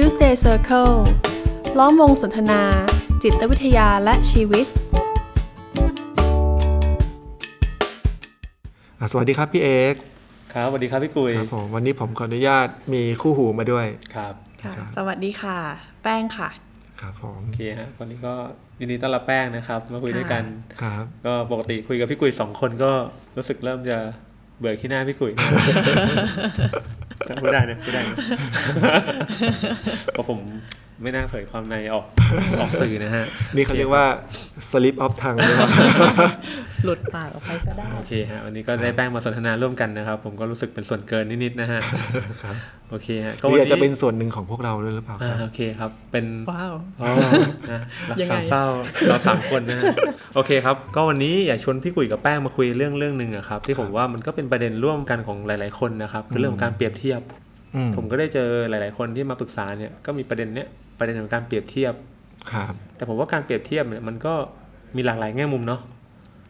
Tuesday Circle ล้อมวงสนทนา จิตวิทยาและชีวิตอะสวัสดีครับพี่เอกครับสวัสดีครับพี่กุยครับผมวันนี้ผมขออนุญาตมีคู่หูมาด้วยครับค่ะครับสวัสดีค่ะ แป้งค่ะครับผมโอเคฮะวันนี้ก็ยินดีต้อนรับแป้งนะครับมาคุยด้วยกันครับก็ปกติคุยกับพี่กุยสองคนก็รู้สึกเริ่มจะเบื่อขี้หน้าพี่กุย พูดได้นะพูดได้นะเพราะผม ไม่น่าเผยความในออกออกสื่อนะฮะ นี่เขาเรียกว่า slip of tongue เลยว่าหลุดปากออกไปซะได้ โอเคฮะวันนี้ก็ได้แป้งมาสนทนาร่วมกันนะครับ ผมก็รู้สึกเป็นส่วนเกินนิดๆนะฮะครับโอเคฮะหก็รือวันอาจจะเป็นนี้ส่วนหนึ่งของพวกเราด้วยหรือเปล่าคอ่ารับโอเคครับ เป็นว้าวอ๋อนะรักยังไงสามเศร้าเราสามคนนะฮะโอเคครับ ก็วันนี้อยากชวนพี่กุยกับแป้งมาคุยเรื่องเรื่องหนึ่งอะครับ ที่ผมว่ามันก็เป็นประเด็นร่วมกันของหลาย ๆคนนะครับคือเรื่องของการเปรียบเทียบอืมผมก็ได้เจอหลาย ๆ คนที่มาปรึกษาเนี่ยก็มีประเด็นเนี้ย ประเด็นของการเปรียบเทียบครับแต่ผมว่าการเปรียบเทียบเนี่ยมันก็มีหลากหลายแง่มุมเนาะ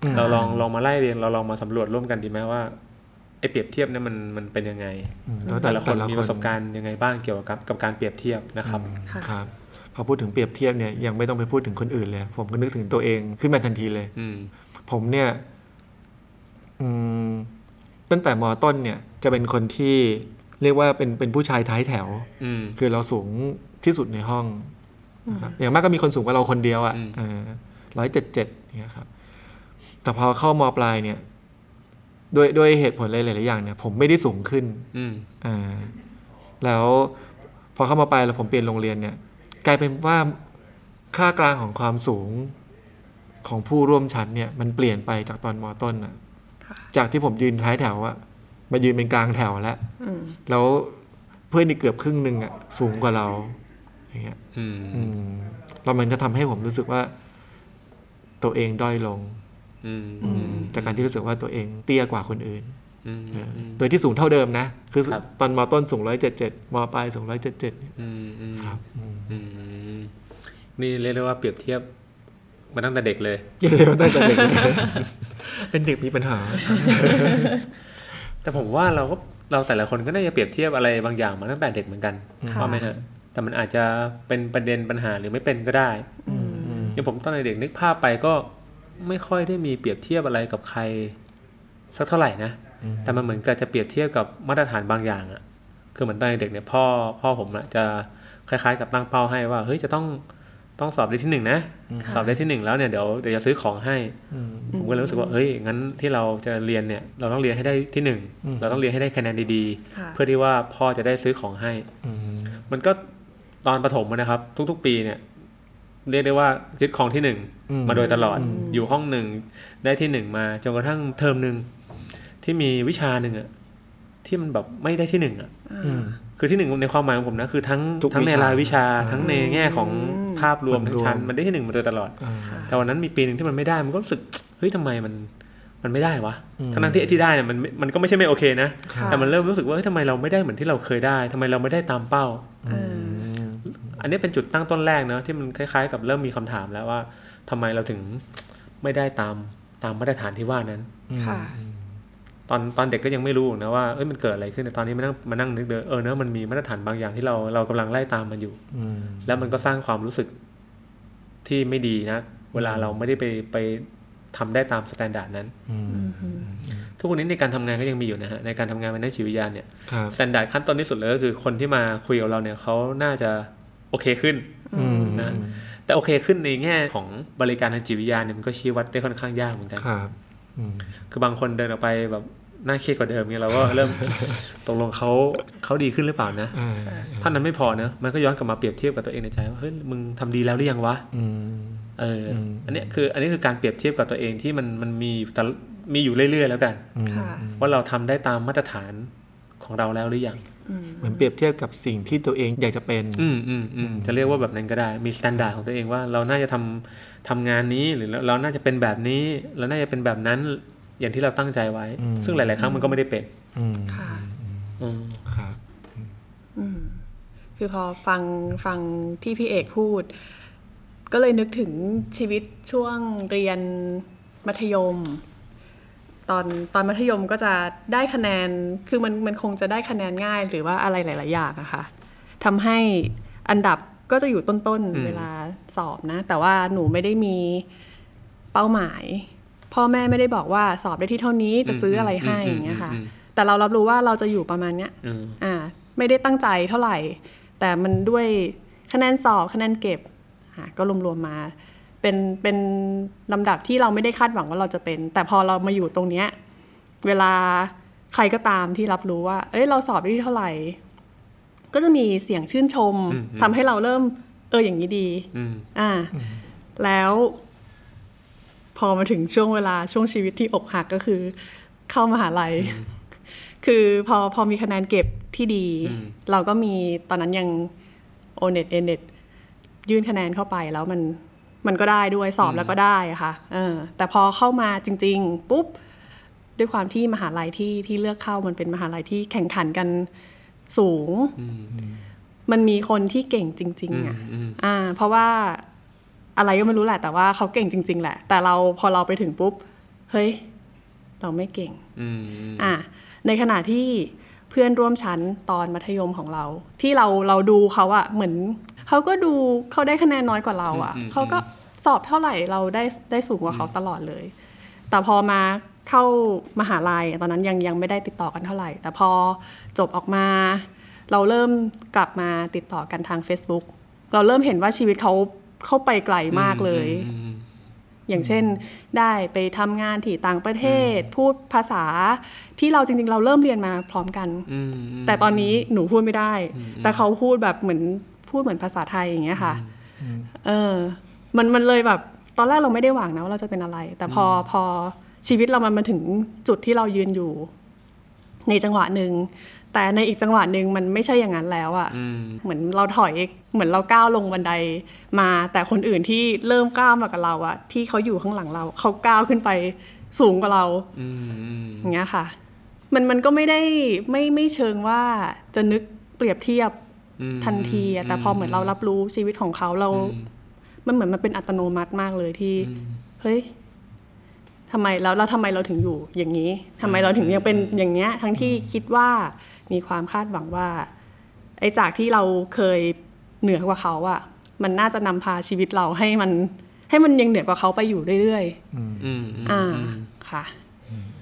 อืมเราลองลองมาไล่เรียงเราลองมาสำรวจร่วมกันดีไหมว่าไอ้เปรียบเทียบเนี่ยมันมันเป็นยังไงอืมแล้วแต่ละคนมีประสบการณ์ยังไงบ้างเกี่ยวกับกับการเปรียบเทียบนะครับค่ะครับพอพูดถึงเปรียบเทียบเนี่ยยังไม่ต้องไปพูดถึงคนอื่นเลย ผมก็นึกถึงตัวเองขึ้นมาทันทีเลย อืมผมเนี่ยอืมตั้งแต่มอต้นเนี่ย จะเป็นคนที่เรียกว่าเป็นเป็นผู้ชายท้ายแถวอืมคือเราสูง ที่สุดในห้องนะครับอย่างมากก็มีคนสูงกว่าเราคนเดียวอืมอะ่ะร้อยเจ็ดเจ็ดเนี่ยครับ แต่พอเข้ามปลายเนี่ยด้วยด้วยเหตุผลหลายๆอย่างเนี่ยผมไม่ได้สูงขึ้นอืมอ่าแล้วพอเข้ามาปลายแล้วผมเปลี่ยนโรงเรียนเนี่ย กลายเป็นว่าค่ากลางของความสูงของผู้ร่วมชั้นเนี่ย มันเปลี่ยนไปจากตอนมอต้นอะค่ะจากที่ผมยืนท้ายแถวอะมายืนเป็นกลางแถวแล้วอืมแล้วเพื่อนอีกเกือบครึ่งหนึ่งอะสูงกว่าเรา อย่างเงี้ยอืมอืมแล้วมันจะทำให้ผมรู้สึกว่า ตัวเองด้อยลงอืมอืมจากการที่รู้สึกว่าตัวเองเตี้ยกว่าคนอื่นอืมเอออโดยที่สูงเท่าเดิมนะ คือครับตอนมต้นสูงร้อยเจ็ดเจ็ดมปลายสูงร้อยเจ็ดเจ็ดอืมอืมครับอืมอืมนี่เรียกได้ว่าเปรียบเทียบมาตั้งแต่เด็กเลยอย่าเร็วตั้งแต่เด็กเลยเป็นเด็กมีปัญหา แต่ผมว่าเราก็เราแต่ละคนก็น่าจะเปรียบเทียบอะไรบางอย่างมาตั้งแต่เด็กเหมือนกันค่ะว่าไหมฮะ แต่มันอาจจะเป็นประเด็นปัญหาหรือไม่เป็นก็ได้อืมอย่างผมตอนเด็กนึกภาพไปก็ไม่ค่อยได้มีเปรียบเทียบอะไรกับใคร สักเท่าไหร่นะอืมแต่มันเหมือนกับจะเปรียบเทียบกับมาตรฐานบางอย่างอะคือเหมือนตอนเด็กเนี่ยพ่อพ่อผมอะจะคล้ายๆ กับตั้งเป้าให้ว่าเฮ้ยจะต้องต้องสอบได้ที่หนึ่งนะสอบได้ที่หนึ่งแล้วเนี่ยเดี๋ยวเดี๋ยวจะซื้อของให้อืมผมก็เลยรู้สึกว่าเฮ้ยงั้นที่เราจะเรียนเนี่ยเราต้องเรียนให้ได้ที่หนึ่งอืมเราต้องเรียนให้ได้คะแนนดีค่ะๆเพื่อที่ว่าพ่อจะได้ซื้อของให้อืมมันก็ ตอนประถมอะนะครับ ทุก ๆ ปีเนี่ยเรียกได้ว่ายึดของที่หนึ่งอืมมาโดยตลอดอืมอยู่ห้องหนึ่งได้ที่หนึ่งมาจนกระทั่งเทอมหนึ่งที่มีวิชาหนึ่งอะที่มันแบบไม่ได้ที่หนึ่งอะอืมคือที่หนึ่งในความหมายของผมนะคือทั้งทุกทั้งในวิชารายวิชาอ่าทั้งในแง่ของอืมภาพรวมผลทั้งรวมชั้นมันได้ที่หนึ่งมาโดยตลอดอ่าแต่วันนั้นมีปีหนึ่งที่มันไม่ได้มันก็รู้สึกเฮ้ยทำไมมันมันไม่ได้วะอืมทั้งนั้นที่ไอ้ที่ได้เนี่ยมันไม่มันก็ไม่ใช่ไม่โอเคนะครับแต่มันเริ่มรู้สึกว่าเฮ้ยทำไมเราไม่ได้เหมือนที่เราเคยได้ทำไมเราไม่ได้ตามเป้าเอออันนี้เป็นจุดตั้งต้นแรกเนอะที่มันคล้ายๆ กับเริ่มมีคำถามแล้วว่าทำไมเราถึงไม่ได้ตามตามมาตรฐานที่ว่านั้นค่ะตอนตอนเด็กก็ยังไม่รู้นะว่าเอ้ยมันเกิดอะไรขึ้นแต่ตอนนี้มานั่งมานั่งนึกเออเออเนอะมันมีมาตรฐานบางอย่างที่เราเรากำลังไล่ตามมันอยู่ อืมแล้วมันก็สร้างความรู้สึกที่ไม่ดีนะ เวลาเราไม่ได้ไปไปทำได้ตาม standard นั้นอืมทุกวันนี้ในการทำงานก็ยังมีอยู่นะฮะในการทำงานเป็นนักจิตวิทยาเนี่ยครับ standard ขั้นต้นที่สุดเลยก็คือคนที่มาคุยกับเราเนี่ยเขาน่าจะ โอเคขึ้นอืมนะแต่โอเคขึ้นในแง่ของบริการทางจิตวิทยาเนี่ยมันก็ชี้วัดได้ค่อนข้างยากเหมือนกันครับอืมคือบางคนเดินออกไปแบบน่าเครียดกว่าเดิมเนี่ยเราก็เริ่มตกลงเขาเขาดีขึ้นหรือเปล่านะอ่าเท่านั้นไม่พอเนอะมันก็ย้อนกลับมาเปรียบเทียบกับตัวเองในใจว่าเฮ้ยมึงทำดีแล้วหรือยังวะอืมเอออมอันเนี้ยคืออันนี้คือการเปรียบเทียบกับตัวเองที่มันมันมีอยู่แต่มีอยู่เรื่อยๆแล้วกันอืมค่ะว่าเราทำได้ตามมาตรฐานของเราแล้วหรือยังอืม เหมือนเปรียบเทียบกับสิ่งที่ตัวเองอยากจะเป็น อืมอืมอืมจะเรียกว่าแบบนั้นก็ได้ มี standard ของตัวเองว่าเราน่าจะทำทำงานนี้หรือเราเราน่าจะเป็นแบบนี้ เราน่าจะเป็นแบบนั้นอย่างที่เราตั้งใจไว้อืมซึ่งหลาย ๆ ครั้งมันก็ไม่ได้เป็นอืมค่ะอืมครับอืมคือพอฟังฟังที่พี่เอกพูด ก็เลยนึกถึงชีวิตช่วงเรียนมัธยม ตอนตอนมัธยมก็จะได้คะแนน คือมันมันคงจะได้คะแนนง่ายหรือว่าอะไรหลาย ๆ อย่างอะค่ะทำให้อันดับก็จะอยู่ต้นอืมๆเวลาสอบนะ แต่ว่าหนูไม่ได้มีเป้าหมาย พ่อแม่ไม่ได้บอกว่าสอบได้ที่เท่านี้จะซื้ออะไรให้อย่างเงี้ยค่ะ แต่เรารับรู้ว่าเราจะอยู่ประมาณเนี้ยอืมอ่า ไม่ได้ตั้งใจเท่าไหร่ แต่มันด้วยคะแนนสอบคะแนนเก็บอะก็รวมๆมา เป็นเป็นลำดับที่เราไม่ได้คาดหวังว่าเราจะเป็น แต่พอเรามาอยู่ตรงเนี้ยเวลาใครก็ตามที่รับรู้ว่า เอ้ยเราสอบได้ที่เท่าไหร่ ก็จะมีเสียงชื่นชมอืมอืมทำให้เราเริ่ม เอออย่างนี้ดีอืมอ่า แล้ว พอมาถึงช่วงเวลาช่วงชีวิตที่อกหักก็คือ เข้ามหาลัย คือพอพอมีคะแนนเก็บที่ดีอืมเราก็มีตอนนั้นยังโอเน็ตเอเน็ตยื่นคะแนนเข้าไปแล้วมัน มันก็ได้ด้วยสอบแล้วก็ได้อะค่ะเออแต่พอเข้ามาจริง ๆ ปุ๊บด้วยความที่มหาลัยที่ที่เลือกเข้ามันเป็นมหาลัยที่แข่งขันกันสูง มันมีคนที่เก่งจริง ๆ อะอืมอ่า เพราะว่าอะไรก็ไม่รู้แหละ แต่ว่าเขาเก่งจริง ๆ แหละ แต่เราพอเราไปถึงปุ๊บ เฮ้ย เราไม่เก่งอืมอืมอะในขณะที่เพื่อนร่วมชั้นตอนมัธยมของเรา ที่เราเราดูเขาอะเหมือน เขาก็ดูเขาได้คะแนนน้อยกว่าเราอะเขาก็สอบเท่าไหร่เราได้ได้สูงกว่าเขาตลอดเลย แต่พอมาเข้ามหาลัยตอนนั้นยังยังไม่ได้ติดต่อกันเท่าไหร่ แต่พอจบออกมา เราเริ่มกลับมาติดต่อกันทาง Facebook เราเริ่มเห็นว่าชีวิตเขาเข้าไปไกลมากเลยอืมอย่างเช่นได้ไปทำงานที่ต่างประเทศ พูดภาษาที่เราจริง ๆ เราเริ่มเรียนมาพร้อมกันอืมแต่ตอนนี้หนูพูดไม่ได้ แต่เขาพูดแบบเหมือน พูดเหมือนภาษาไทยอย่างเงี้ยค่ะ เออ มันมันเลยแบบ ตอนแรกเราไม่ได้หวังนะว่าเราจะเป็นอะไร แต่พอพอชีวิตเรามันมาถึงจุดที่เรายืนอยู่ ในจังหวะหนึ่งแต่ในอีกจังหวะหนึ่งมันไม่ใช่อย่างนั้นแล้วอะอืมเหมือนเราถอยเหมือนเราก้าวลงบันไดมา แต่คนอื่นที่เริ่มก้าวมากับเราอะที่เขาอยู่ข้างหลังเราเขาก้าวขึ้นไปสูงกว่าเราอืมอืมอย่างเงี้ยค่ะ มันมันก็ไม่ได้ไม่ไม่เชิงว่าจะนึกเปรียบเทียบอืม ทันทีอะแต่พอเหมือนเรารับรู้ชีวิตของเขาเรา มันเหมือนมันเป็นอัตโนมัติมากเลยที่ เฮ้ยทำไมแล้วแล้วทำไมเราถึงอยู่อย่างนี้ทำไมเราถึงยังเป็นอย่างเนี้ย ทั้งที่คิดว่ามีความคาดหวังว่าไอ้จากที่เราเคยเหนือกว่าเขาอะมันน่าจะนำพาชีวิตเราให้มัน ให้มันยังเหนือกว่าเขาไปอยู่เรื่อยอืมอืมๆอ่าค่ะ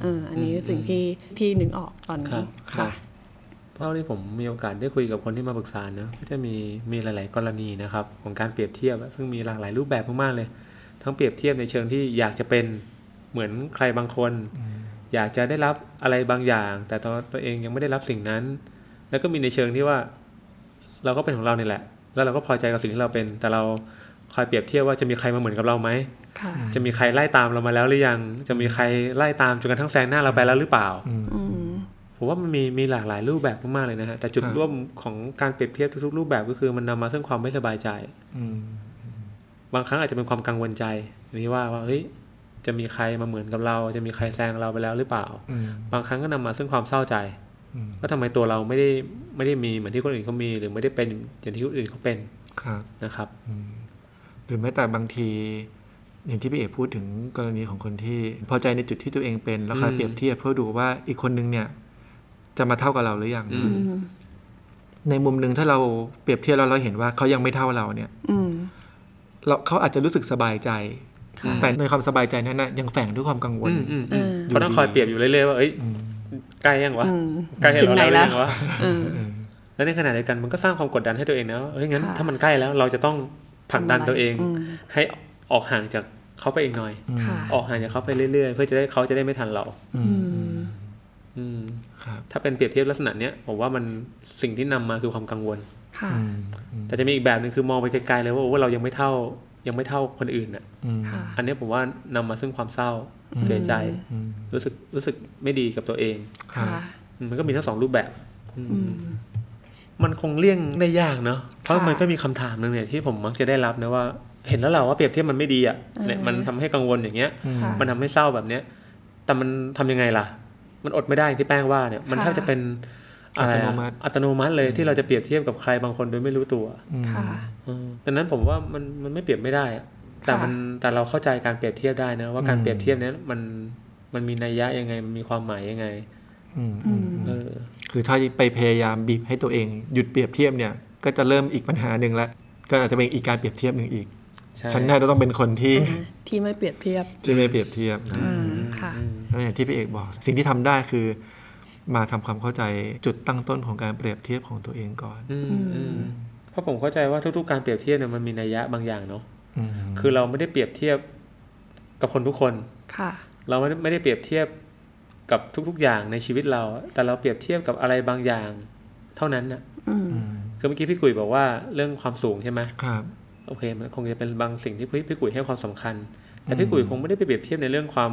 เอออันนี้สิ่งที่ที่นึกออกตอนครันี้บครัค่ะบ เท่าที่ผมมีโอกาสได้คุยกับคนที่มาปรึกษานะก็จะมีมีหลาย ๆ กรณีนะครับของการเปรียบเทียบอะซึ่งมีหลากหลายรูปแบบมากๆเลย ทั้งเปรียบเทียบในเชิงที่อยากจะเป็นเหมือนใครบางคน อยากจะได้รับอะไรบางอย่าง แต่ตอนตัวเองยังไม่ได้รับสิ่งนั้น แล้วก็มีในเชิงที่ว่า เราก็เป็นของเราเนี่ยแหละ แล้วเราก็พอใจกับสิ่งที่เราเป็น แต่เราคอยเปรียบเทียบว่าจะมีใครมาเหมือนกับเราไหมค่ะจะมีใครไล่ตามเรามาแล้วหรือยัง จะมีใครไล่ตามจนกระทั่งแซงหน้าเราไปแล้วหรือเปล่าอืม ผมว่ามันมีมีหลากหลายรูปแบบมากๆเลยนะฮะแต่จุดครับร่วมของการเปรียบเทียบทุกๆรูปแบบก็คือมันนำมาซึ่งความไม่สบายใจอืมบางครั้งอาจจะเป็นความกังวลใจอย่างนี้ว่าว่าเฮ้ยจะมีใครมาเหมือนกับเรา จะมีใครแซงเราไปแล้วหรือเปล่าอืมบางครั้งก็นำมาซึ่งความเศร้าใจอืมว่าทำไมตัวเราไม่ได้ไม่ได้มีเหมือนที่คนอื่นเขามี หรือไม่ได้เป็นอย่างที่คนอื่นเขาเป็นครับนะครับหรือแม้แต่บางที อย่างที่พี่เอกพูดถึงกรณีของคนที่ พอใจในจุดที่ตัวเองเป็นแล้วคอยอืมเปรียบเทียบเพื่อดูว่าอีกคนนึงเนี่ย จะมาเท่ากับเราหรือยังอืมในมุมหนึ่งถ้าเราเปรียบเทียบแล้วเราเห็นว่าเขายังไม่เท่าเราเนี่ยอืมเราเขาอาจจะรู้สึกสบายใจค่ะแต่ในความสบายใจนั้นนะยังแฝงด้วยความกังวลอืมอืมอืมเออเขาต้องคอยเปรียบอยู่เรื่อยๆว่าเอ้ยใกล้ยังวะอืมใกล้ให้ถึงเราไหนแล้วแล้วยังวะเออแล้วในขณะเดียวกันมันก็สร้างความกดดันให้ตัวเองนะว่าเฮ้ยงั้นค่ะถ้ามันใกล้แล้วเราจะต้องผลักดันตัวเองอืมให้ออกห่างจากเขาไปอีกหน่อยค่ะออกห่างจากเขาไปเรื่อยๆ เพื่อจะได้เขาจะได้ไม่ทันเราอือืมมอืมครับ ถ้าเป็นเปรียบเทียบลักษณะเนี้ยผมว่ามันสิ่งที่นำมาคือความกังวลค่ะอืมอืมแต่จะมีอีกแบบหนึ่งคือมองไปไกลๆเลยว่าโอ้เรายังไม่เท่ายังไม่เท่าคนอื่นอะอืมค่ะอันเนี้ยผมว่านำมาซึ่งความเศร้าเสียใจอืมรู้สึกรู้สึกไม่ดีกับตัวเองครับค่ะอืมมันก็มีทั้งสองรูปแบบอืมอืมมันคงเลี่ยงได้ยากเนาะเพราะค่ะมันก็มีคำถามหนึ่งเนี่ยที่ผมมักจะได้รับนะว่า เห็นแล้วเราว่าเปรียบเทียบมันไม่ดีอะเนี่ยเออมันทำให้กังวลอย่างเงี้ยค่ะมันทำให้เศร้าแบบเนี้ยแต่มันทำยังไงล่ะ มันอดไม่ได้อย่างที่แป้งว่าเนี่ยมันแทบจะเป็นอะไรอัตโนอะมัติอัตโนมัติเลยที่เราจะเปรียบเทียบกับใครบางคนโดยไม่รู้ตัวอืมค่ะเออดังนั้นผมว่ามันมันไม่เปรียบไม่ได้อะแต่มันแต่เราเข้าใจการเปรียบเทียบได้นะว่าการเปรียบเทียบเนี้ยมันมันมีนัยยะยังไงมันมีความหมายยังไงอืมอืมเออคือถ้าไปพยายามบีบให้ตัวเองหยุดเปรียบเทียบเนี่ย ก็จะเริ่มอีกปัญหาหนึ่งละก็อาจจะเป็นอีกการเปรียบเทียบหนึ่งอีกใช่ฉันน่าจะต้องเป็นคนที่ที่ไม่เปรียบเทียบที่ไม่เปรียบเทียบนะอืม ค่ะแล้วอย่างที่พี่เอกบอก สิ่งที่ทำได้คือ มาทำความเข้าใจจุดตั้งต้นของการเปรียบเทียบของตัวเองก่อนอืมอืมเพราะผมเข้าใจว่าทุกๆ การเปรียบเทียบเนี่ยมันมีนัยยะบางอย่างเนาะอืมคือเราไม่ได้เปรียบเทียบกับคนทุกคนค่ะ เราไม่ได้ไม่ได้เปรียบเทียบกับทุก ๆ อย่างในชีวิตเรา แต่เราเปรียบเทียบกับอะไรบางอย่าง เท่านั้นน่ะอืมคือเมื่อกี้พี่กุยบอกว่าเรื่องความสูงใช่ไหมครับโอเค มันคงจะเป็นบางสิ่งที่พี่พี่กุยให้ความสำคัญ แต่พี่กุยคงไม่ได้ไปเปรียบเทียบในเรื่องความ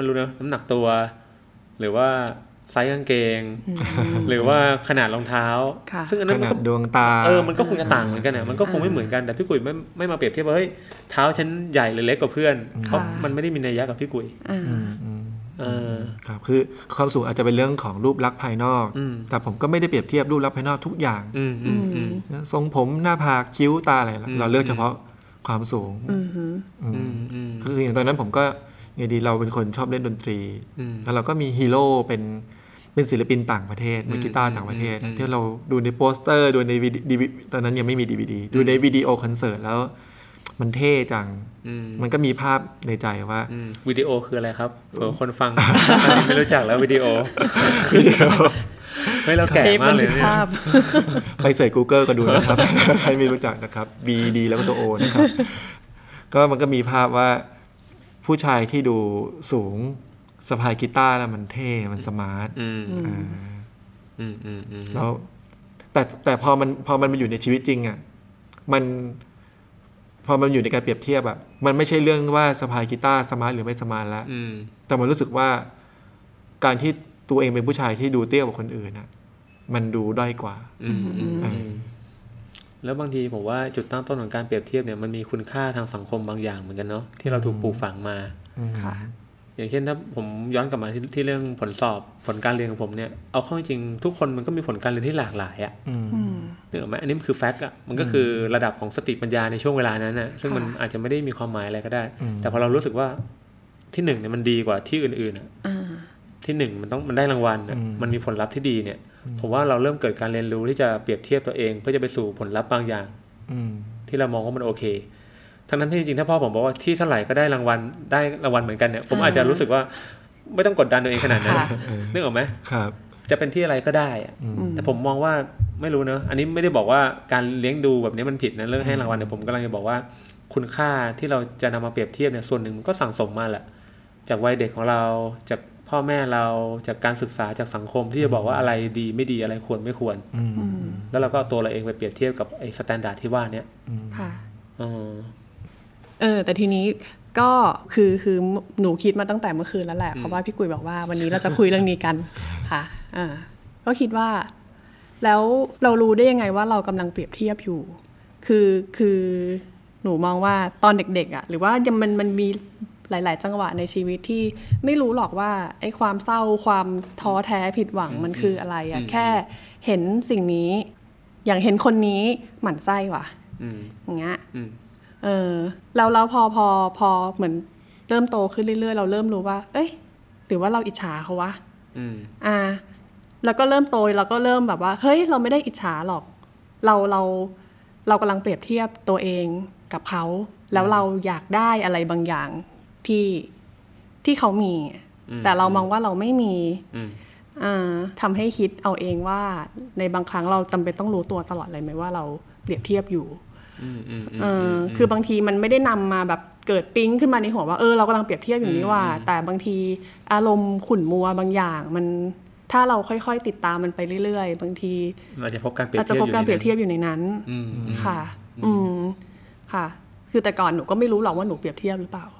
ไม่รู้นะน้ำหนักตัว หรือว่าไซส์กางเกง หรือว่าขนาดรองเท้าค่ะซึ่งอันขนั้นมันนาดก็ดวงตาเออมันก็คงจะต่างเหมือนกันอะมันก็คงไม่เหมือนกันแต่พี่กุยไม่ไม่มาเปรียบเทียบว่าเฮ้ยเท้าฉันใหญ่หรือเล็กกว่าเพื่อนเพราะมันไม่ได้มีนัยยะกับพี่กุยอ่าอืมอืมเออครับคือความสูงอาจจะเป็นเรื่องของรูปลักษณ์ภายนอกอืมแต่ผมก็ไม่ได้เปรียบเทียบรูปลักษณ์ภายนอกทุกอย่างอืมอืมอืมทรงผมหน้าผากคิ้วตาอะไรเราอืมเราเลือกเฉพาะความสูงอืมฮึอืมอืมอืมคืออย่างตอนนั้นผมก็ ไงดีเราเป็นคนชอบเล่นดนตรีอืมแล้วเราก็มีฮีโร่เป็นเป็นศิลปินต่างประเทศมือกีตาร์ต่างประเทศอืมที่เราดูในโปสเตอร์ ดูในวิดีตอนนั้นยังไม่มีดีวดีดูในวิดีโอคอนเสิร์ตแล้วมันเท่จังอืมมันก็มีภาพในใจว่าอืมวิดีโอคืออะไรครับเผื่อคนฟังไม่รู้จักแล้ววิดีโอวิดีโอเฮ้ยเราแก่เทปมาบักนเลยทึกเนี่ยภาพไปเสิร์ช Google ก็ดูนะครับ ใครไม่รู้จักนะครับ VD แล้วก็ตัว O นะครับ ก็มันก็มีภาพว่า ผู้ชายที่ดูสูงสะพายกีตาร์แล้วมันเท่มัน smart อืมอ่าอืมอืมอืมแล้วแต่แต่พอมันพอมันมาอยู่ในชีวิตจริงอะ มันพอมันอยู่ในการเปรียบเทียบอะมันไม่ใช่เรื่องว่าสะพายกีตาร์ smart หรือไม่ smart แล้วอืมแต่มันรู้สึกว่าการที่ตัวเองเป็นผู้ชายที่ดูเตี้ยกว่าคนอื่นอะ มันดูด้อยกว่า อืมอืมเออ แล้วบางทีผมว่าจุดตั้งต้นของการเปรียบเทียบเนี่ยมันมีคุณค่าทางสังคมบางอย่างเหมือนกันเนาะที่เราถูกปลูกฝังมาอืมค่ะอย่างเช่นถ้าผมย้อนกลับมาที่ที่เรื่องผลสอบผลการเรียนของผมเนี่ยเอาเข้าจริงๆทุกคนมันก็มีผลการเรียนที่หลากหลายอะอืมอืมนึกออกไหมอันนี้มันคือแฟกต์อะมันก็คือระดับของสติปัญญาในช่วงเวลานั้นนะซึ่งมันค่ะอาจจะไม่ได้มีความหมายอะไรก็ได้อืมแต่พอเรารู้สึกว่าที่หนึ่งเนี่ยมันดีกว่าที่อื่นๆอะอ่าที่หนึ่งมันต้องมันได้รางวัลอะอืมมันมีผลลัพธ์ที่ดีเนี่ย ผมว่าเราเริ่มเกิดการเรียนรู้ที่จะเปรียบเทียบตัวเอง เพื่อจะไปสู่ผลลัพธ์บางอย่าง อืมที่เรามองว่ามันโอเค ทั้งนั้นที่จริงๆถ้าพ่อผมบอกว่าที่เท่าไหร่ก็ได้รางวัลได้รางวัลเหมือนกันเนี่ย ผมอาจจะรู้สึกว่าไม่ต้องกดดันตัวเองขนาดนั้นค่ะนึกออกไหมครับ จะเป็นที่อะไรก็ได้อะอืมอืมแต่ผมมองว่าไม่รู้เนอะอันนี้ไม่ได้บอกว่าการเลี้ยงดูแบบนี้มันผิดนะเรื่องให้รางวัลแต่ผมกำลังจะบอกว่า คุณค่าที่เราจะนำมาเปรียบเทียบเนี่ยส่วนหนึ่งมันก็สั่งสมมาแหละจากวัยเด็กของเราจาก พ่อแม่เราจากการศึกษาจากสังคมที่จะบอกว่าอะไรดีไม่ดีอะไรควรไม่ควรอืมอืมแล้วเราก็เอาตัวเราเองไปเปรียบเทียบกับไอ้ standard ที่ว่าเนี้ยอืมค่ะเออเออ แต่ทีนี้ก็คือคือหนูคิดมาตั้งแต่เมื่อคืนแล้วแหละเพราะว่าพี่กุยบอกว่าวันนี้เราจะคุยเรื่องนี้กันค่ะอ่าก็คิดว่า แล้วเรารู้ได้ยังไงว่าเรากำลังเปรียบเทียบอยู่ คือคือหนูมองว่าตอนเด็กๆอะ่ะ หรือว่ายังมันมันมี หลาย ๆ จังหวะในชีวิตที่ไม่รู้หรอกว่าไอ้ความเศร้าความท้อแท้ผิดหวังมันคืออะไรอะ่ะแค่เห็นสิ่งนี้ อย่างเห็นคนนี้หมั่นไส้ว่ะอืมอย่างเงี้ยอืมเออแล้วแล้วพอพอพอเหมือนเริ่มโตขึ้นเรื่อย ๆ เราเริ่มรู้ว่า เอ้ย หรือว่าเราอิจฉาเขาวะอืมอ่า แล้วก็เริ่มโตเราก็เริ่มแบบว่า เฮ้ย เราไม่ได้อิจฉาหรอก เราเราเรากำลังเปรียบเทียบตัวเองกับเขา แล้วเราอยากได้อะไรบางอย่าง ที่ที่เขามีอืมแต่เรามองว่าเราไม่มีอืมอ่าทำให้คิดเอาเองว่าในบางครั้งเราจำเป็นต้องรู้ตัวตลอดเลยไหมว่าเราเปรียบเทียบอยู่อืมอืมเออคือบางทีมันไม่ได้นำมาแบบเกิดปิ๊งขึ้นมาในหัวว่าเออเรากำลังเปรียบเทียบอยู่นี่ว่า แต่บางทีอารมณ์ขุ่นมัวบางอย่างมันถ้าเราค่อยๆ ติดตามมันไปเรื่อยๆ บางทีเราจะพบการเปรียบเราจะเทียบพบการเปรียบเทียบอยู่ในนั้นอืมอืมค่ะ อืมค่ะ คือแต่ก่อนหนูก็ไม่รู้หรอกว่าหนูเปรียบเทียบหรือเปล่าอืม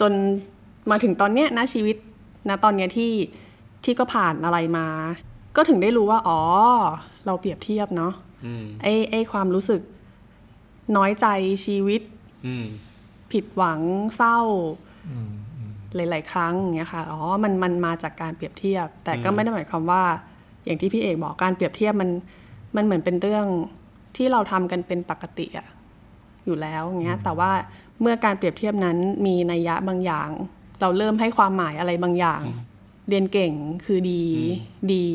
จนมาถึงตอนเนี้ยนะชีวิตนะตอนเนี้ยที่ที่ก็ผ่านอะไรมา ก็ถึงได้รู้ว่า อ๋อ เราเปรียบเทียบเนาะอืมไอ้ไอ้ความรู้สึก น้อยใจชีวิตอืมผิดหวังเศร้าหลาย ๆ ครั้งอย่างเงี้ยค่ะ อ๋อ มันมันมาจากการเปรียบเทียบ แต่ก็ไม่ได้หมายความว่า อย่างที่พี่เอกบอกการเปรียบเทียบมัน มันเหมือนเป็นเรื่องที่เราทำกันเป็นปกติอะอยู่แล้วอย่างเงี้ย แต่ว่า เมื่อการเปรียบเทียบนั้นมีนัยยะบางอย่าง เราเริ่มให้ความหมายอะไรบางอย่าง เรียนเก่งคือดีดี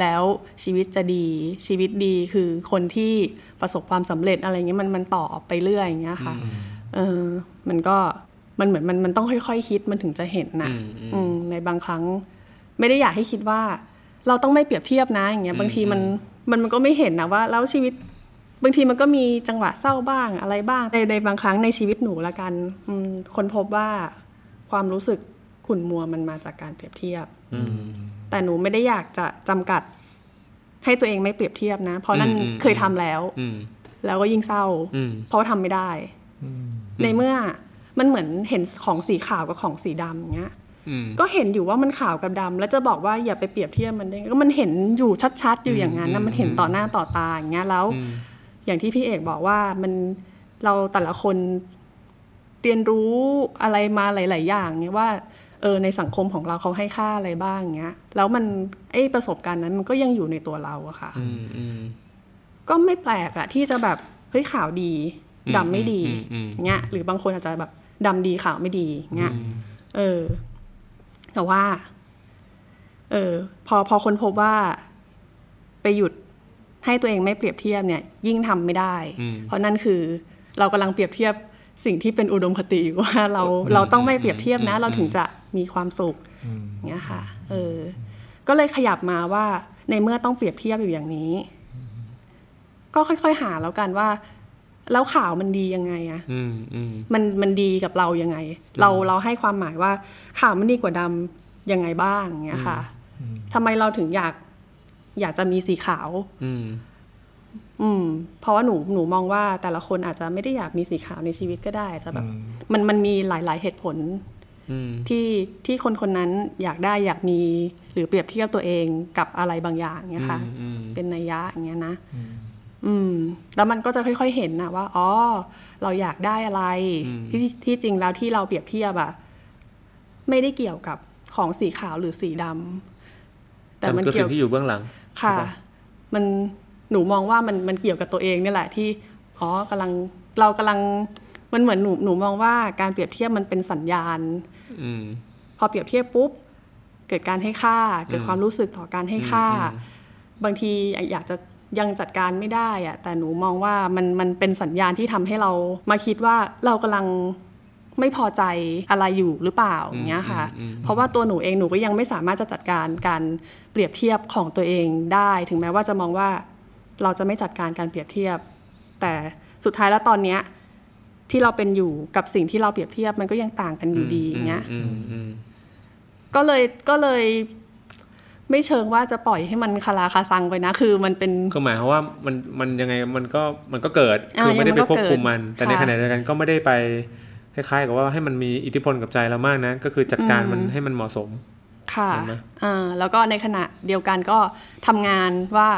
แล้วชีวิตจะดีชีวิตดีคือคนที่ประสบความสำเร็จอะไรเงี้ยมันมันต่อไปเรื่อยอย่างเงี้ยค่ะเออมันก็มันเหมือนมันมันต้องค่อยๆ คิดมันถึงจะเห็นนะอืมในบางครั้ง ไม่ได้อยากให้คิดว่า เราต้องไม่เปรียบเทียบนะอย่างเงี้ยบางทีมันมันมันก็ไม่เห็นนะว่า แล้วชีวิต บางทีมันก็มีจังหวะเศร้าบ้างอะไรบ้างในในบางครั้งในชีวิตหนูละกันอืมคนพบว่าความรู้สึกขุ่นมัวมันมาจากการเปรียบเทียบแต่หนูไม่ได้อยากจะจำกัดให้ตัวเองไม่เปรียบเทียบนะ เพราะนั่นอืมอืมเคยทำแล้วอืมแล้วก็ยิ่งเศร้าอืมเพราะว่าทำไม่ได้ ในเมื่อมันเหมือนเห็นของสีขาวกับของสีดำอย่างเงี้ยอืมก็เห็นอยู่ว่ามันขาวกับดำแล้วจะบอกว่าอย่าไปเปรียบเทียบมันได้ไงก็มันเห็นอยู่ชัดๆ อยู่อย่างนั้นนะมันเห็นต่อหน้าต่อตาอย่างเงี้ยแล้ว อืมอย่างที่พี่เอกบอกว่ามันเราแต่ละคนเรียนรู้อะไรมาหลาย ๆ อย่างเนี่ยว่าเออในสังคมของเราเขาให้ค่าอะไรบ้างเงี้ย แล้วมันไอ้ประสบการณ์นั้นมันก็ยังอยู่ในตัวเราอะค่ะอืมอืมก็ไม่แปลกอะที่จะแบบเฮ้ยขาวดีดำไม่ดีอืมอืมอืมเงี้ยหรือบางคนอาจจะแบบดำดีขาวไม่ดีเงี้ยเออ แต่ว่า เออ พอพอคนพบว่า ไปหยุด ให้ตัวเองไม่เปรียบเทียบเนี่ยยิ่งทำไม่ได้อืมเพราะนั่นคือเรากำลังเปรียบเทียบสิ่งที่เป็นอุดมคติว่าเราเราต้องไม่เปรียบเทียบนะ เราถึงจะมีความสุขเงี้ยค่ะเออก็เลยขยับมาว่าในเมื่อต้องเปรียบเทียบอยู่อย่างนี้ ก็ค่อยๆหาแล้วกันว่า แล้วข่าวมันดียังไงอะอืมอืมมันมันดีกับเรายังไง เราเราให้ความหมายว่าข่าวมันดีกว่าดำยังไงบ้างเงี้ยค่ะทำไมเราถึงอยาก อยากจะมีสีขาว อืม อืม เพราะว่าหนูหนูมองว่าแต่ละคนอาจจะไม่ได้อยากมีสีขาวในชีวิตก็ได้อาจจะแบบ มันมันมีหลาย ๆ เหตุผลอืมที่ที่คนคนนั้นอยากได้อยากมีหรือเปรียบเทียบตัวเองกับอะไรบางอย่างเงี้ยค่ะอืมเป็นนัยยะอย่างเงี้ยนะอืม แล้วมันก็จะค่อย ๆ เห็นนะว่าอ๋อเราอยากได้อะไร ที่ที่จริงแล้วที่เราเปรียบเทียบอะไม่ได้เกี่ยวกับของสีขาวหรือสีดำแต่มันคือสิ่งที่อยู่เบื้องหลัง ค่ะใช่ปะมันหนูมองว่ามันมันเกี่ยวกับตัวเองนี่แหละที่อ๋อกำลังเรากำลังมันเหมือนหนูหนูมองว่าการเปรียบเทียบมันเป็นสัญญาณอืมพอเปรียบเทียบปุ๊บ เกิดการให้ค่า เกิดความรู้สึกต่อการให้ค่า บางทีอยากจะยังจัดการไม่ได้อะแต่หนูมองว่ามันมันเป็นสัญญาณที่ทำให้เรามาคิดว่าเรากำลัง ไม่พอใจอะไรอยู่หรือเปล่าอย่างเงี้ยค่ะ เพราะว่าตัวหนูเองหนูก็ยังไม่สามารถจะจัดการการเปรียบเทียบของตัวเองได้ ถึงแม้ว่าจะมองว่าเราจะไม่จัดการการเปรียบเทียบ แต่สุดท้ายแล้วตอนเนี้ยที่เราเป็นอยู่กับสิ่งที่เราเปรียบเทียบมันก็ยังต่างกันอยู่ดีอย่างเงี้ยอืมอืมก็เลยก็เลยไม่เชิงว่าจะปล่อยให้มันคาราคาซังไปนะ คือมันเป็นคือหมายความว่ามันมันยังไงมันก็มันก็เกิดอ่าคือไม่ได้ยังไปมันก็ควบคุมเกิดมัน แต่ในค่ะขณะเดียวกันก็ไม่ได้ไป คล้ายๆกับว่าให้มันมีอิทธิพลกับใจเรามากนะ ก็คือจัดการมันให้มันเหมาะสม ค่ะเห็นไหมอ่าแล้วก็ในขณะเดียวกันก็ทำงานว่า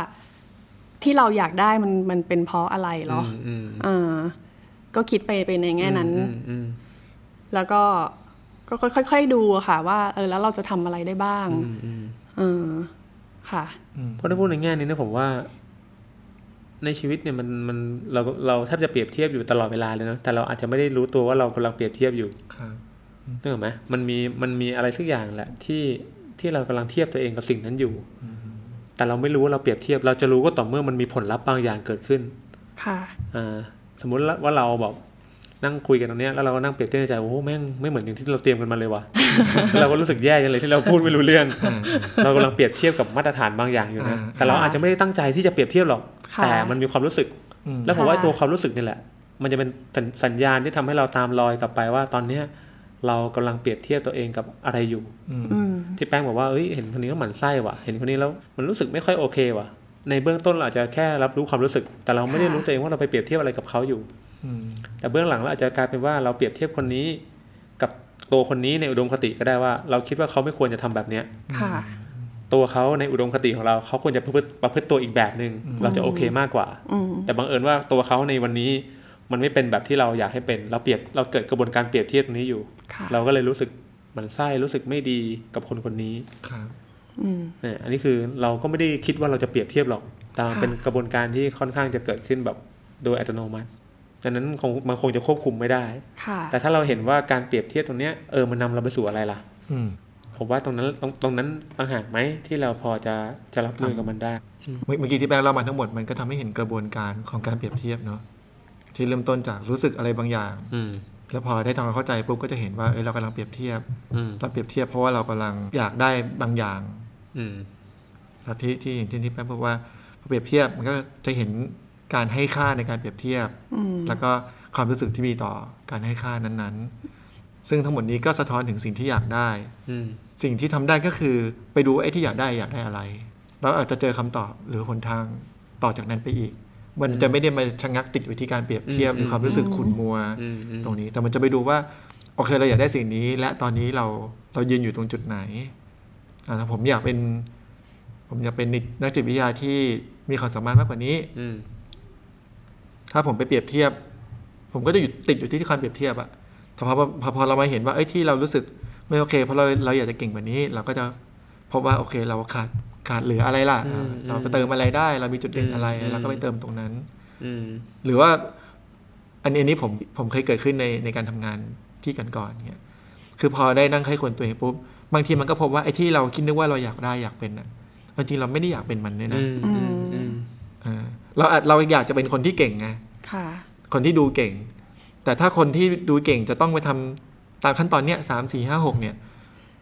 ที่เราอยากได้มันมันเป็นเพราะอะไรเหรออืมอืมเออก็คิดไปไปในแง่นั้นอืมอืมแล้วก็ก็ค่อยๆดูอะค่ะ ว่า เออแล้วเราจะทำอะไรได้บ้างอืมอืมเออค่ะเพราะถ้าพูดในแง่นี้นะผมว่า ในชีวิตเนี่ยมันมันเราเราแทบจะเปรียบเทียบอยู่ตลอดเวลาเลยเนาะแต่เราอาจจะไม่ได้รู้ตัวว่าเรากำลังเปรียบเทียบอยู่ครับนึกออกไหมมันมีมันมีอะไรสักอย่างแหละที่ที่เรากำลังเทียบตัวเองกับสิ่งนั้นอยู่ แต่เราไม่รู้ว่าเราเปรียบเทียบ เราจะรู้ก็ต่อเมื่อมันมีผลลัพธ์บางอย่างเกิดขึ้น ค่ะอ่าสมมุติว่าเราแบบนั่งคุยกันตรงเนี้ยแล้วเราก็นั่งเปรียบเทียบในใจโอ้โหแม่งไม่เหมือนอย่างที่เราเตรียมกันมาเลยว่ะแล้วเราก็รู้สึกแย่จังเลยที่เราพูดไม่รู้เรื่อง เรากำลังเปรียบเทียบกับมาตรฐานบางอย่างอยู่นะอ่าแต่เราอาจจะไม่ได้ตั้งใจที่จะเปรียบเทียบหรอกค่ะ แต่มันมีความรู้สึกอืมแล้วผมว่าค่ะตัวความรู้สึกนี่แหละ มันจะเป็นสัญสัญญาณที่ทำให้เราตามรอยกลับไปว่าตอนเนี้ยเรากำลังเปรียบเทียบตัวเองกับอะไรอยู่อืมที่แป้งบอกว่าเอ้ยเห็นคนนี้ก็หมั่นไส้ว่ะ เห็นคนนี้แล้วมันรู้สึกไม่ค่อยโอเคว่ะ ในเบื้องต้นเราอาจจะแค่รับรู้ความรู้สึก แต่เราไม่ได้รู้ตัวเองว่าเราไปเปรียบเทียบอะไรกับเขาอยู่อืมแต่เบื้องหลังเราอาจจะกลายเป็นว่าเราเปรียบเทียบคนนี้ กับตัวคนนี้ในอุดมคติก็ได้ว่า เราคิดว่าเขาไม่ควรจะทำแบบเนี้ยค่ะ ตัวเขาในอุดมคติของเราเขาควรจะประพฤติประพฤติตัวอีกแบบหนึ่งเราจะโอเคมากกว่าอืมแต่บังเอิญว่าตัวเขาในวันนี้มันไม่เป็นแบบที่เราอยากให้เป็น เราเปรียบเราเกิดกระบวนการเปรียบเทียบตรงนี้อยู่ค่ะเราก็เลยรู้สึกหมันไส้รู้สึกไม่ดีกับคนคนนี้ครับอืมเนี่ยอันนี้คือเราก็ไม่ได้คิดว่าเราจะเปรียบเทียบหรอกแต่มันค่ะเป็นกระบวนการที่ค่อนข้างจะเกิดขึ้นแบบโดยอัตโนมัติดังนั้นคงมันคงจะควบคุมไม่ได้ค่ะแต่ถ้าเราเห็นว่าการเปรียบเทียบตรงเนี้ยเออมันนำเราไปสู่อะไรล่ะอืม ผมว่าตรงนั้นตรงตรงนั้นต่างหากไหมที่เราพอจะจะรับมือกับมันได้เมื่อเมื่อกี้ที่แป้งเล่ามาทั้งหมดมันก็ทำให้เห็นกระบวนการของการเปรียบเทียบเนาะที่เริ่มต้นจากรู้สึกอะไรบางอย่างอืมแล้วพอได้ทำความเข้าใจปุ๊บก็จะเห็นว่าเอ้ยเรากำลังเปรียบเทียบอืมเราเปรียบเทียบเพราะว่าเรากำลังอยากได้บางอย่าง อืมแล้วที่ที่อย่างเช่นที่แป้งบอกว่าพอเปรียบเทียบมันก็จะเห็นการให้ค่าในการเปรียบเทียบ แล้วก็ความรู้สึกที่มีต่อการให้ค่านั้นๆ ซึ่งทั้งหมดนี้ก็สะท้อนถึงสิ่งที่อยากได้อืม สิ่งที่ทำได้ก็คือไปดูว่าไอ้ที่อยากได้อยากได้อะไรแล้วอาจจะเจอคำตอบหรือหนทางต่อจากนั้นไปอีก มันจะไม่ได้มาชะงักติดอยู่ที่การเปรียบเทียบอืมหรือความรู้สึกขุ่นมัวอืมอืมตรงนี้ แต่มันจะไปดูว่าโอเคเราอยากได้สิ่งนี้ และตอนนี้เราเรายืนอยู่ตรงจุดไหนอ่าถ้าผมอยากเป็น ผมอยากเป็นนักจิตวิทยาที่มีความสามารถมากกว่านี้อืมถ้าผมไปเปรียบเทียบ ผมก็จะอยู่ติดอยู่ที่ความเปรียบเทียบอะแต่พอพอพอเรามาเห็นว่าเอ้ยที่เรารู้สึก ไม่โอเค เพราะเราเราอยากจะเก่งกว่านี้ เราก็จะพบว่าโอเค เราขาดขาดเหลืออะไรล่ะอืมเราไปเติมอะไรได้ เรามีจุดเด่นอะไรอืมเราก็ไปเติมตรงนั้นอืมหรือว่าอันนี้อันนี้ผมผมเคยเกิดขึ้นในในการทำงานที่กันก่อนๆเนี่ยคือพอได้นั่งไข้ควรตัวเองปุ๊บบางทีมันก็พบว่าไอ้ที่เราคิดนึกว่าเราอยากได้อยากเป็นอะจริงๆเราไม่ได้อยากเป็นมันเนี่ยนะอืมอืมอืมเออเราอาจเราอยากจะเป็นคนที่เก่งไงค่ะคนที่ดูเก่ง แต่ถ้าคนที่ดูเก่งจะต้องไปทำ ตามขั้นตอนเนี้ยสามสี่ห้าหกเนี่ย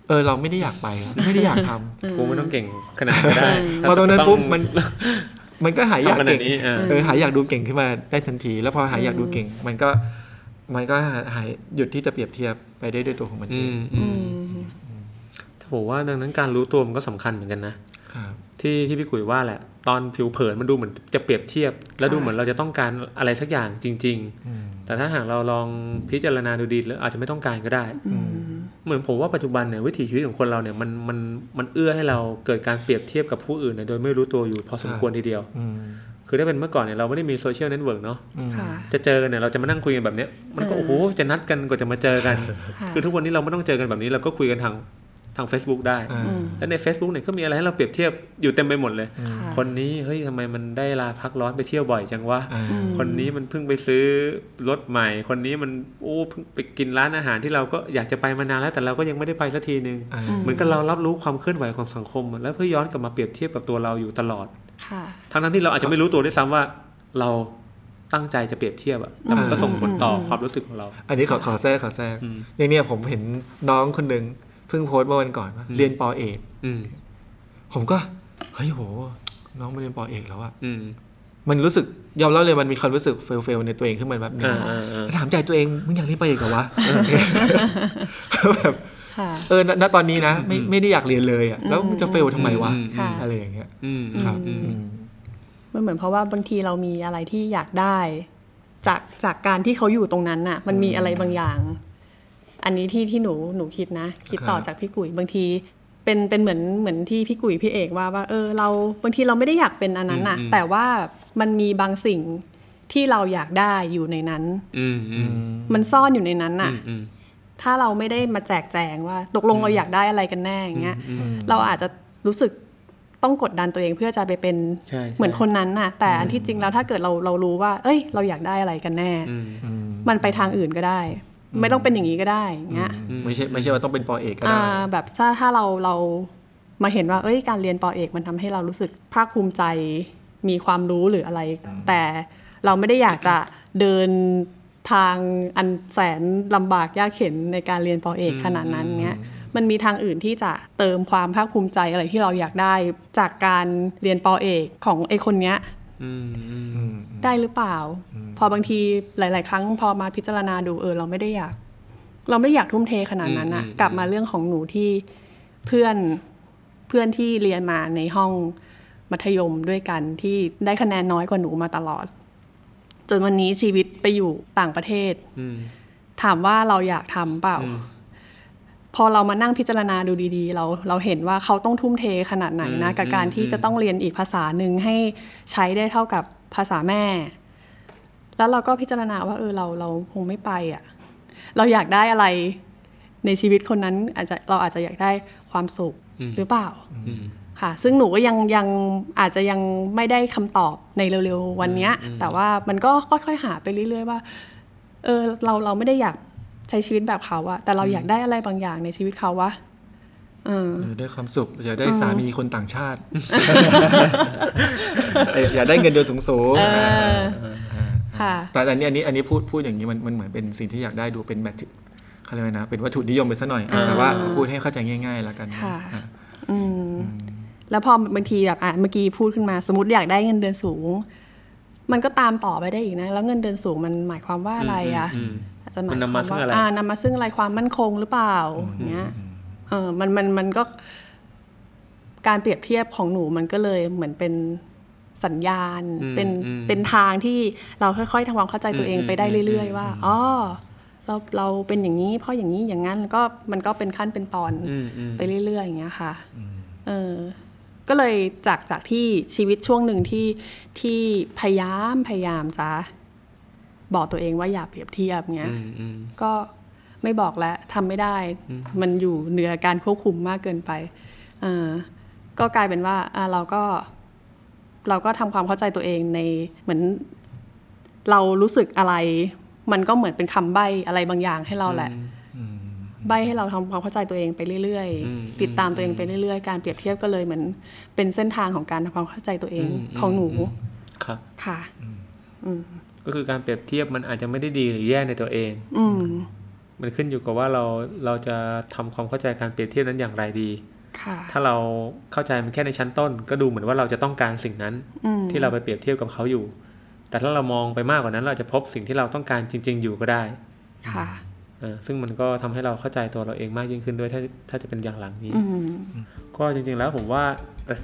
เออเราไม่ได้อยากไปอะไม่ได้อยากทำกูไม่ต้องเก่งขนาดนั้นก็ได้พอตรงนั้นถ้าปุ๊บต้องมันมันก็หายอยากทำขนาเก่ดงนี้อ่าเออหายอยากดูเก่งขึ้นมาได้ทันที แล้วพอหายอยากดูเก่ง มันก็มันก็หายหยุดที่จะเปรียบเทียบไปได้ด้วยตัวของมันเออืงมอืมถ้าผมว่าดังนั้นการรู้ตัวมันก็สำคัญเหมือนกันนะครับ ที่ที่พี่กุยว่าแหละ ตอนผิวเผินมันดูเหมือนจะเปรียบเทียบ แล้วดูเหมือนเราจะต้องการอะไรสักอย่างจริงอืมๆแต่ถ้าหากเราลองพิจารณาดูดีแล้วอาจจะไม่ต้องการก็ได้อืมเหมือนผมว่าปัจจุบันเนี่ยวิถีชีวิตของคนเราเนี่ยมันมันมันเอื้อให้เราเกิดการเปรียบเทียบกับผู้อื่นเนี่ยโดยไม่รู้ตัวอยู่พอสมควรทีเดียวอืมคือถ้าเป็นเมื่อก่อนเนี่ยเราไม่ได้มี social network เนาะอืมค่ะจะเจอกันเนี่ยเราจะมานั่งคุยกันแบบเนี้ยมันก็เออโอ้โหจะนัดกันกว่าจะมาเจอกันค่ะคือทุกวันนี้เราไม่ต้องเจอกันแบบนี้เราก็คุยกันทาง ทาง Facebook ได้อ่าอืมแล้วใน Facebook เนี่ยก็มีอะไรให้เราเปรียบเทียบอยู่เต็มไปหมดเลยอืมค่ะคนนี้เฮ้ยทำไมมันได้ลาพักร้อนไปเที่ยวบ่อยจังวะอ่าอืมคนนี้มันเพิ่งไปซื้อรถใหม่ คนนี้มันโอ้เพิ่งไปกินร้านอาหารที่เราก็อยากจะไปมานานแล้วแต่เราก็ยังไม่ได้ไปสักทีนึงอ่าเหมือนกับเรารับรู้ความเคลื่อนไหวของสังคมอะแล้วเพื่อย้อนกลับมาเปรียบเทียบกับตัวเราอยู่ตลอดค่ะทั้งนั้นที่เราอาจจะไม่รู้ตัวด้วยซ้ำว่าเราตั้งใจจะเปรียบเทียบอะแต่มันก็ส่งผลต่อความรู้สึกของเรา อันนี้ขอขอแทรกขอแทรกอืมอย่างเนี้ยผมเห็นน้องคนหนึ่ง เพิ่งโพสต์เมื่อวันก่อนว่าอืมเรียนปอเอกอืมผมก็ เฮ้ยโห น้องมาเรียนปอเอกแล้วอะอืมมันรู้สึกยอมรับเลยมันมีความรู้สึกเฟลเฟลในตัวเองขึ้นมาแบบหนึงอ่าอ่าอ่าถามใจตัวเองมึงอยากเรียนปอเอกเหรอวะแบบค่ะเออณณตอนนี้นะ ไม่ ไม่ได้อยากเรียนเลยอะแล้วมึงจะเฟลทำไมวะอืมค่ะอะไรอย่างเงี้ยอืมครับอืมอืมมันเหมือนเพราะว่าบางทีเรามีอะไรที่อยากได้ จาก จากการที่เขาอยู่ตรงนั้นน่ะ มันมีอะไรบางอย่าง อันนี้ที่ที่หนูหนูคิดนะ คิดต่อครับจากพี่กุ๋ยบางทีเป็นเป็นเหมือนเหมือนที่พี่กุ๋ยพี่เอกว่าว่าเออเราบางทีเราไม่ได้อยากเป็นอันนั้นน่ะอืมอืมแต่ว่ามันมีบางสิ่งที่เราอยากได้อยู่ในนั้นอืมอืมมันซ่อนอยู่ในนั้นอืน่ะมอืมถ้าเราไม่ได้มาแจกแจงว่า ตกลงเราอยากได้อะไรกันแน่อย่างเงี้ยอืมเราอาจจะรู้สึกต้องกดดันตัวเองเพื่อจะไปเป็นใช่ใช่เหมือนคนนั้นน่ะ แต่อันที่จริงแล้วถ้าเกิดเราเรารู้ว่า เอ้ย เราอยากได้อะไรกันแน่อืมอืมมันไปทางอื่นก็ได้ ไม่ต้องเป็นอย่างนี้ก็ได้อย่างเงี้ยไม่ใช่ไม่ใช่ว่าต้องเป็นปอเอกก็อ่าได้แบบถ้าถ้าเราเรามาเห็นว่าเอ้ยการเรียนปอเอกมันทำให้เรารู้สึกภาคภูมิใจมีความรู้หรืออะไร แต่เราไม่ได้อยากจะเดินทางอันแสนลำบากยากเข็นในการเรียนปอเอกขนาดนั้นเงี้ยมันมีทางอื่นที่จะเติมความภาคภูมิใจอะไรที่เราอยากได้ จากการเรียนปอเอกของไอคนเนี้ยอืมอืมอืม ได้หรือเปล่า พอบางทีหลาย ๆ ครั้ง พอมาพิจารณาดูเออ เราไม่ได้อยาก เราไม่ได้อยากทุ่มเทขนาดนั้นอะกลับมาเรื่องของหนูที่เพื่อนเพื่อนที่เรียนมาในห้องมัธยมด้วยกันที่ได้คะแนนน้อยกว่าหนูมาตลอด จนวันนี้ชีวิตไปอยู่ต่างประเทศอืมถามว่าเราอยากทำเปล่าอืม พอเรามานั่งพิจารณาดูดีๆ เราเราเห็นว่าเขาต้องทุ่มเทขนาดไหนนะอืมกับการที่อืมจะต้องเรียนอีกภาษาหนึ่งให้ใช้ได้เท่ากับภาษาแม่ แล้วเราก็พิจารณาว่าเออเราเราคงไม่ไปอะ เราอยากได้อะไรในชีวิตคนนั้นอาจจะเราอาจจะอยากได้ความสุขอืมหรือเปล่าอืมค่ะ ซึ่งหนูก็ยังยังอาจจะยังไม่ได้คำตอบในเร็วๆวันเนี้ยอืมแต่ว่ามันก็ค่อยๆหาไปเรื่อย ๆ ว่า เออเราเราไม่ได้อยาก ใช้ชีวิตแบบเขาอะแต่เราอยากได้อะไรบางอย่างในชีวิตเขาวะเออเออได้ความสุข อยากได้สามีคนต่างชาติเอออยากได้เงินเดือนสูงสูงเออค่ะแต่อันนี้อันนี้อันนี้พูดพูดอย่างนี้มันมันเหมือนเป็นสิ่งที่อยากได้ดูเป็นแบบเขาเรียกว่านะ เป็นวัตถุนิยมไปซะหน่อย แต่ว่าพูดให้เข้าใจง่ายๆแล้วกันค่ะอะอืมแล้วพอบางทีแบบอะเมื่อกี้พูดขึ้นมา สมมติอยากได้เงินเดือนสูง มันก็ตามต่อไปได้อีกนะ แล้วเงินเดือนสูงมันหมายความว่าอะไรอะ อืมอาจจะหมายมันความนำมาซึ่งว่าอะไรอ่านำมาซึ่งอะไรความมั่นคงหรือเปล่าอย่างเงี้ยเออมันมันมันก็ การเปรียบเทียบของหนูมันก็เลยเหมือนเป็นสัญญาณอืมเป็นอืมเป็นทางที่เราค่อยๆทำความเข้าใจตัวเองอืมไปได้อืมเรื่อย ๆ ว่าอ๋อเราเราเป็นอย่างนี้ เพราะอย่างนี้อย่างนั้นก็มันก็เป็นขั้นเป็นตอนอืมอืมไปเรื่อยๆอย่างเงี้ยค่ะเออก็เลยจากจากที่ชีวิตช่วงหนึ่งที่ที่พยายามพยายามจะ บอกตัวเองว่าอย่าเปรียบเทียบเงี้ยอืมอืมก็ไม่บอกแล้วทำไม่ได้ มันอยู่เหนือการควบคุมมากเกินไปเออก็กลายเป็นว่าอะเราก็เราก็ทำความเข้าใจตัวเองในเหมือน เรารู้สึกอะไร มันก็เหมือนเป็นคำใบ้อะไรบางอย่างให้เราแหละใบให้เราทำความเข้าใจตัวเองไปเรื่อยอืมๆติดตามตัวเองไปเรื่อยๆ การเปรียบเทียบก็เลยเหมือนเป็นเส้นทางของการทำความเข้าใจตัวเองอืมของหนูอืมครับ ค่ะอืม ก็คือการเปรียบเทียบมันอาจจะไม่ได้ดีหรือแย่ในตัวเอง อืมมันขึ้นอยู่กับว่าเราเราจะทำความเข้าใจการเปรียบเทียบนั้นอย่างไรดีค่ะถ้าเราเข้าใจมันแค่ในชั้นต้น ก็ดูเหมือนว่าเราจะต้องการสิ่งนั้นอืมที่เราไปเปรียบเทียบกับเขาอยู่ แต่ถ้าเรามองไปมากกว่านั้น เราจะพบสิ่งที่เราต้องการจริง ๆ อยู่ก็ได้ค่ะเออซึ่งมันก็ทำให้เราเข้าใจตัวเราเองมากยิ่งขึ้นด้วยถ้าถ้าจะเป็นอย่างหลังนี้อืมก็จริง ๆ แล้วผมว่า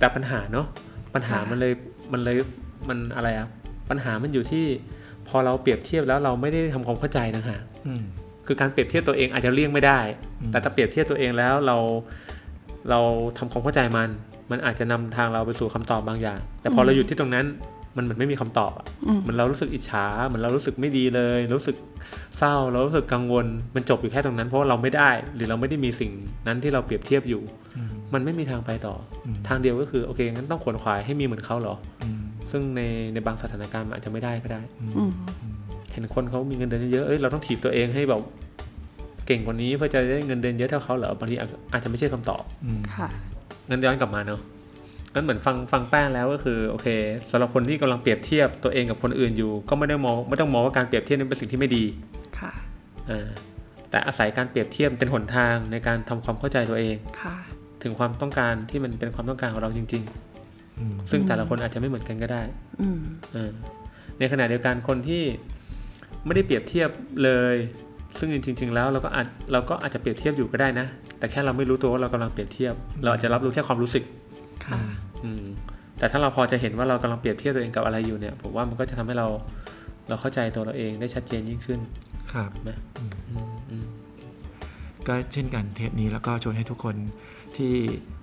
แต่ปัญหาเนาะปัญหาค่ะมันเลยมันเลยมันอะไรอะปัญหามันอยู่ที่ พอเราเปรียบเทียบแล้วเราไม่ได้ทำความเข้าใจนะฮะอืมคือการเปรียบเทียบตัวเองอาจจะเลี่ยงไม่ได้ แต่ถ้าเปรียบเทียบตัวเองแล้วเราเราทำความเข้าใจมัน มันอาจจะนำทางเราไปสู่คำตอบบางอย่าง แต่พอเราหยุดที่ตรงนั้นมันเหมือนไม่มีคำตอบอะอืมเหมันเรารู้สึกอิจฉาเหมือนเรารู้สึกไม่ดีเลย รู้สึกเศร้าเรารู้สึกกังวล มันจบอยู่แค่ตรงนั้น เพราะว่าเราไม่ได้ หรือเราไม่ได้มีสิ่งนั้นที่เราเปรียบเทียบอยู่ มันไม่มีทางไปต่ออทางเดียวก็คือโอเคงั้นต้องขวนขวายให้มีเหมือนเขาเหรออืม ซึ่งในในบางสถานการณ์มันอาจจะไม่ได้ก็ได้อืมเห็นคนเขามีเงินเดือนเยอะๆเอ้ยเราต้องถีบตัวเองให้แบบเก่งกว่านี้เพื่อจะได้เงินเดือนเยอะเท่าเขาเหรอบางทีอาจอาจจะไม่ใช่คำตอบอืมค่ะงั้นย้อนกลับมาเนาะงั้นเหมือนฟังฟังแป้งแล้วก็คือโอเคสำหรับคนที่กำลังเปรียบเทียบตัวเองกับคนอื่นอยู่ ก็ไม่ได้มองไม่ต้องมองว่าการเปรียบเทียบนั้นเป็นสิ่งที่ไม่ดีค่ะอ่าแต่อาศัยการเปรียบเทียบเป็นหนทางในการทำความเข้าใจตัวเองค่ะ ถึงความต้องการที่มันเป็นความต้องการของเราจริงอืมๆ ซึ่งแต่ละคนอาจจะไม่เหมือนกันก็ได้อืมเออในขณะเดียวกันคนที่ไม่ได้เปรียบเทียบเลย ซึ่งจริง ๆ แล้วเราก็อาจเราก็อาจจะเปรียบเทียบอยู่ก็ได้นะ แต่แค่เราไม่รู้ตัวว่าเรากำลังเปรียบเทียบ เราอาจจะรับรู้แค่ความรู้สึกค่ะอืมแต่ถ้าเราพอจะเห็นว่าเรากำลังเปรียบเทียบตัวเองกับอะไรอยู่เนี่ยผมว่ามันก็จะทำให้เราเราเข้าใจตัวเราเองได้ชัดเจนยิ่งขึ้น ครับไหมก็เช่นกันเทปนี้แล้วก็ชวนให้ทุกคนที่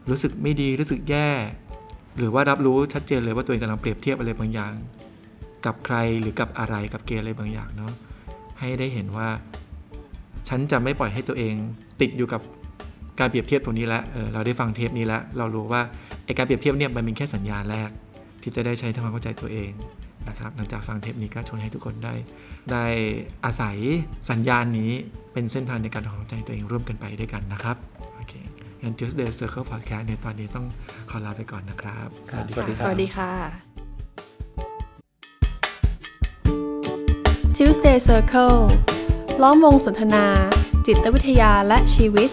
รู้สึกไม่ดีรู้สึกแย่ หรือว่ารับรู้ชัดเจนเลยว่าตัวเองกำลังเปรียบเทียบอะไรบางอย่าง กับใครหรือกับอะไรกับเกณฑ์อะไรบางอย่างเนาะให้ได้เห็นว่า ฉันจะไม่ปล่อยให้ตัวเอง ติดอยู่กับการเปรียบเทียบตรงนี้แล้วเออเราได้ฟังเทปนี้แล้ว เรารู้ว่าไอการเปรียบเทียบเนี่ยมันเป็นแค่สัญญาณแรก ที่จะได้ใช้ทำความเข้าใจตัวเองนะครับหลังจากฟังเทปนี้ก็ชวนให้ทุกคนได้ ได้อาศัยสัญญาณนี้เป็นเส้นทางในการทำความเข้าใจตัวเองร่วมกันไปด้วยกันนะครับโอเค งั้น Tuesday Circle Podcast ในตอนนี้ต้องขอลาไปก่อนนะครับ สวัสดีครับสวัสดีค่ะ Tuesday Circle ล้อมวงสนทนา จิตวิทยาและชีวิต